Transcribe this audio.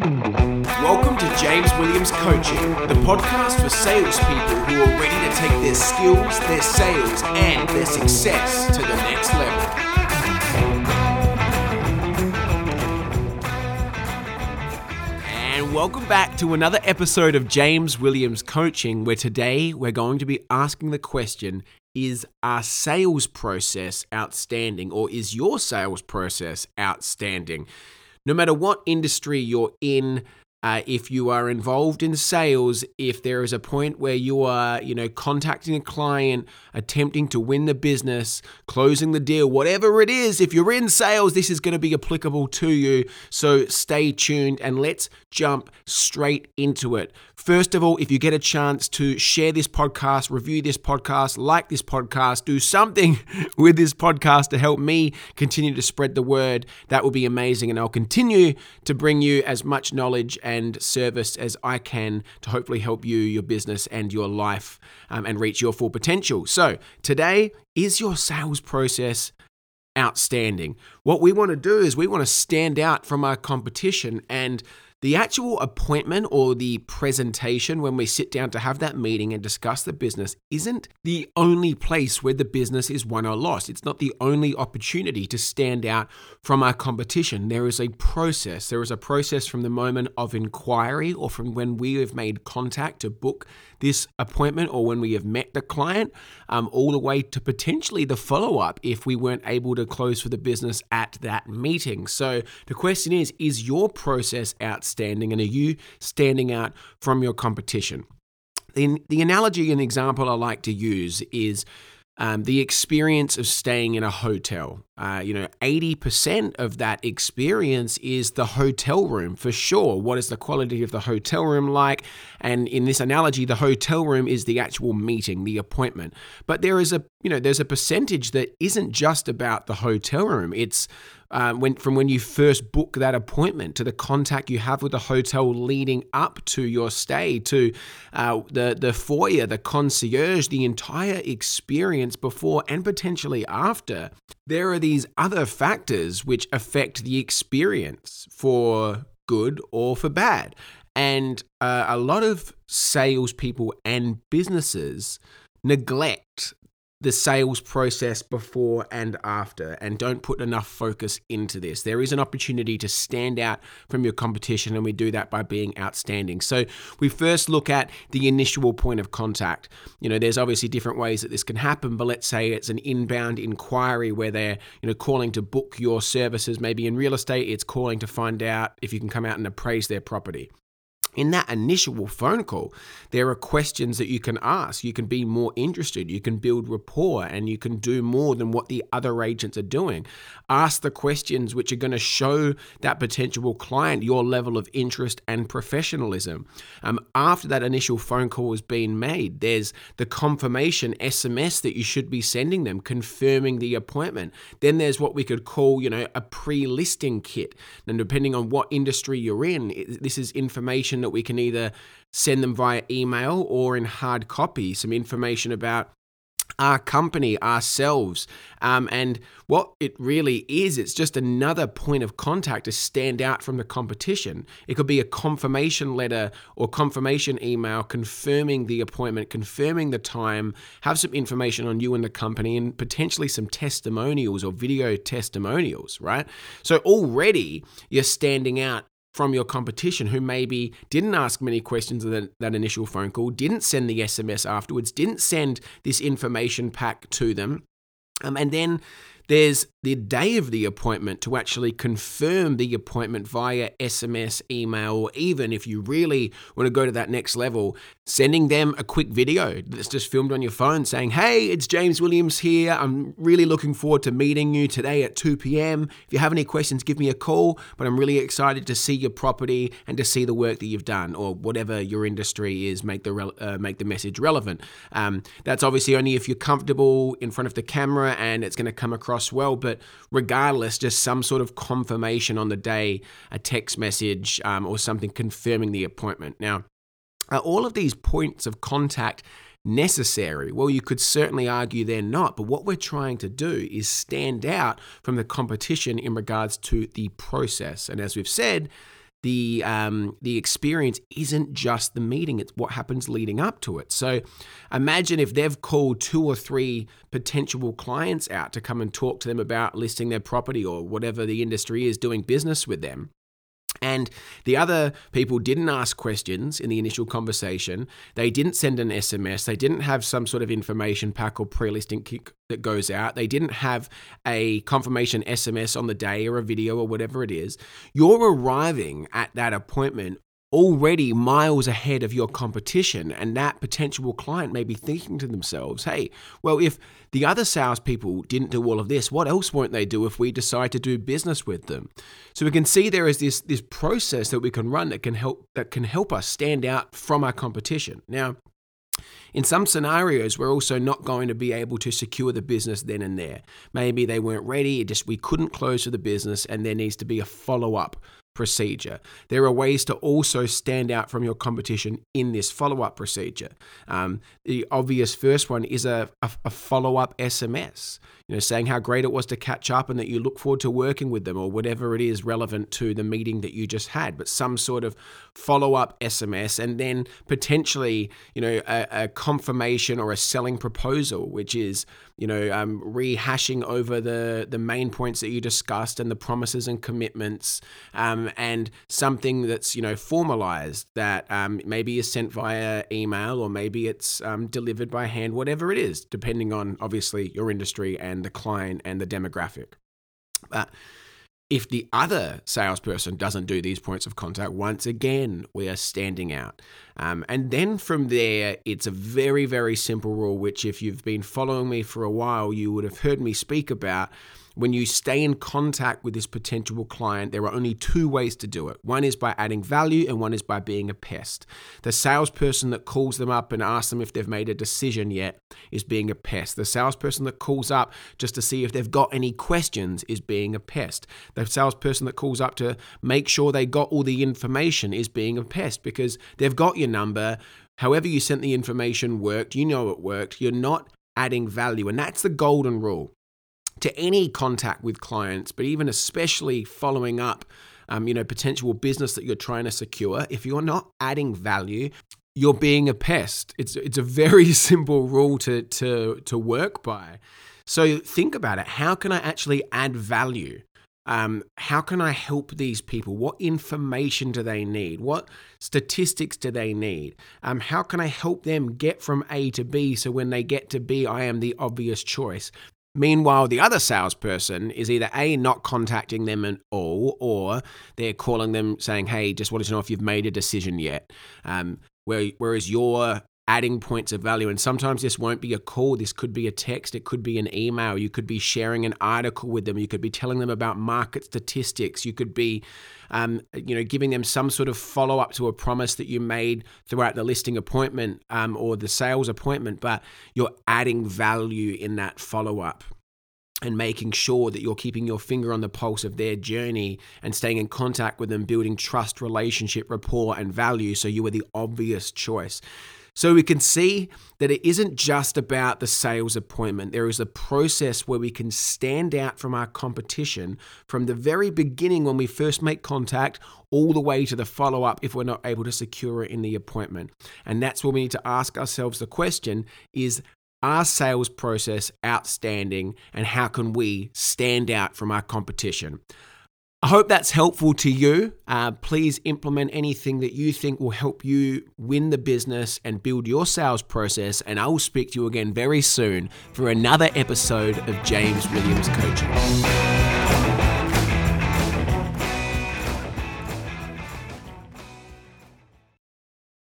Welcome to James Williams Coaching, the podcast for salespeople who are ready to take their skills, their sales, and their success to the next level. And welcome back to another episode of James Williams Coaching, where today we're going to be asking the question Is our sales process outstanding, or is your sales process outstanding? No matter what industry you're in, uh, if you are involved in sales, if there is a point where you are, you know, contacting a client, attempting to win the business, closing the deal, whatever it is, if you're in sales, this is going to be applicable to you. So stay tuned and let's jump straight into it. First of all, if you get a chance to share this podcast, review this podcast, like this podcast, do something with this podcast to help me continue to spread the word, that would be amazing. And I'll continue to bring you as much knowledge and service as I can to hopefully help you, your business, and your life um, and reach your full potential. So, today, is your sales process outstanding? What we want to do is we want to stand out from our competition and the actual appointment or the presentation when we sit down to have that meeting and discuss the business isn't the only place where the business is won or lost. It's not the only opportunity to stand out from our competition. There is a process. There is a process from the moment of inquiry or from when we have made contact to book this appointment or when we have met the client, um, all the way to potentially the follow up if we weren't able to close for the business at that meeting. So the question is is your process outstanding and are you standing out from your competition? The, the analogy and example I like to use is um, the experience of staying in a hotel. Uh, you know, 80% of that experience is the hotel room for sure. What is the quality of the hotel room like? And in this analogy, the hotel room is the actual meeting, the appointment. But there is a, you know, there's a percentage that isn't just about the hotel room. It's uh, when from when you first book that appointment to the contact you have with the hotel leading up to your stay to uh, the the foyer, the concierge, the entire experience before and potentially after. There are these other factors which affect the experience for good or for bad. And uh, a lot of salespeople and businesses neglect the sales process before and after and don't put enough focus into this. There is an opportunity to stand out from your competition, and we do that by being outstanding. So, we first look at the initial point of contact. You know, there's obviously different ways that this can happen, but let's say it's an inbound inquiry where they're, you know, calling to book your services. Maybe in real estate, it's calling to find out if you can come out and appraise their property in that initial phone call, there are questions that you can ask. You can be more interested. You can build rapport and you can do more than what the other agents are doing. Ask the questions which are going to show that potential client your level of interest and professionalism. Um, after that initial phone call has been made, there's the confirmation SMS that you should be sending them confirming the appointment. Then there's what we could call, you know, a pre listing kit. And depending on what industry you're in, this is information that we can either send them via email or in hard copy some information about our company, ourselves. Um, and what it really is, it's just another point of contact to stand out from the competition. It could be a confirmation letter or confirmation email confirming the appointment, confirming the time, have some information on you and the company, and potentially some testimonials or video testimonials, right? So already you're standing out from your competition who maybe didn't ask many questions in that, that initial phone call, didn't send the SMS afterwards, didn't send this information pack to them. Um, and then there's the day of the appointment to actually confirm the appointment via SMS, email, or even if you really want to go to that next level, sending them a quick video that's just filmed on your phone saying, Hey, it's James Williams here. I'm really looking forward to meeting you today at 2 p.m. If you have any questions, give me a call. But I'm really excited to see your property and to see the work that you've done, or whatever your industry is, make the, re- uh, make the message relevant. Um, that's obviously only if you're comfortable in front of the camera and it's going to come across well. But regardless, just some sort of confirmation on the day, a text message um, or something confirming the appointment. Now, are all of these points of contact necessary? Well, you could certainly argue they're not, but what we're trying to do is stand out from the competition in regards to the process. And as we've said, the um, the experience isn't just the meeting; it's what happens leading up to it. So, imagine if they've called two or three potential clients out to come and talk to them about listing their property or whatever the industry is doing business with them. And the other people didn't ask questions in the initial conversation. They didn't send an SMS. They didn't have some sort of information pack or pre listing kit that goes out. They didn't have a confirmation SMS on the day or a video or whatever it is. You're arriving at that appointment already miles ahead of your competition. And that potential client may be thinking to themselves, hey, well, if the other salespeople didn't do all of this, what else won't they do if we decide to do business with them? So we can see there is this, this process that we can run that can help that can help us stand out from our competition. Now, in some scenarios, we're also not going to be able to secure the business then and there. Maybe they weren't ready, just we couldn't close for the business, and there needs to be a follow up procedure. There are ways to also stand out from your competition in this follow up procedure. Um, the obvious first one is a, a, a follow up SMS, you know, saying how great it was to catch up and that you look forward to working with them or whatever it is relevant to the meeting that you just had, but some sort of follow up SMS and then potentially, you know, a, a confirmation or a selling proposal, which is, you know, um, rehashing over the, the main points that you discussed and the promises and commitments. Um, and something that's you know formalized that um, maybe is sent via email or maybe it's um, delivered by hand, whatever it is, depending on obviously your industry and the client and the demographic. But if the other salesperson doesn't do these points of contact, once again, we are standing out. Um, and then from there, it's a very, very simple rule, which, if you've been following me for a while, you would have heard me speak about when you stay in contact with this potential client, there are only two ways to do it. One is by adding value, and one is by being a pest. The salesperson that calls them up and asks them if they've made a decision yet is being a pest. The salesperson that calls up just to see if they've got any questions is being a pest. The salesperson that calls up to make sure they got all the information is being a pest because they've got your number. However, you sent the information worked, you know it worked. You're not adding value. And that's the golden rule to any contact with clients, but even especially following up, um, you know, potential business that you're trying to secure. If you're not adding value, you're being a pest. It's it's a very simple rule to to to work by. So think about it. How can I actually add value? Um, how can I help these people? What information do they need? What statistics do they need? Um, how can I help them get from A to B so when they get to B, I am the obvious choice? Meanwhile, the other salesperson is either A, not contacting them at all, or they're calling them saying, hey, just wanted to know if you've made a decision yet. Um, whereas you're adding points of value. And sometimes this won't be a call, this could be a text, it could be an email, you could be sharing an article with them, you could be telling them about market statistics, you could be um, you know, giving them some sort of follow up to a promise that you made throughout the listing appointment um, or the sales appointment, but you're adding value in that follow up and making sure that you're keeping your finger on the pulse of their journey and staying in contact with them, building trust, relationship, rapport, and value. So you are the obvious choice. So we can see that it isn't just about the sales appointment. There is a process where we can stand out from our competition from the very beginning when we first make contact all the way to the follow up if we're not able to secure it in the appointment. And that's where we need to ask ourselves the question is our sales process outstanding and how can we stand out from our competition? I hope that's helpful to you. Uh, please implement anything that you think will help you win the business and build your sales process. And I will speak to you again very soon for another episode of James Williams Coaching.